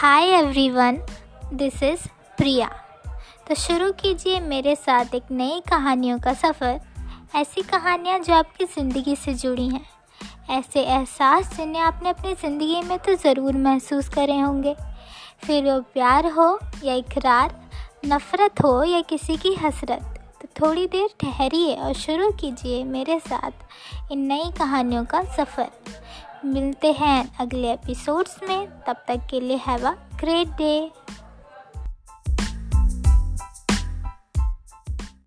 Hi everyone this is Priya तो शुरू कीजिए मेरे साथ एक नई कहानियों का सफ़र। ऐसी कहानियाँ जो आपकी ज़िंदगी से जुड़ी हैं। ऐसे एहसास जिन्हें आपने अपनी ज़िंदगी में तो ज़रूर महसूस करे होंगे। फिर वो प्यार हो या इकरार, नफ़रत हो या किसी की हसरत तो थोड़ी देर ठहरिए और शुरू कीजिए मेरे साथ इन नई कहानियों का सफ़र। मिलते हैं अगले एपिसोड्स में। तब तक के लिए हैव अ ग्रेट डे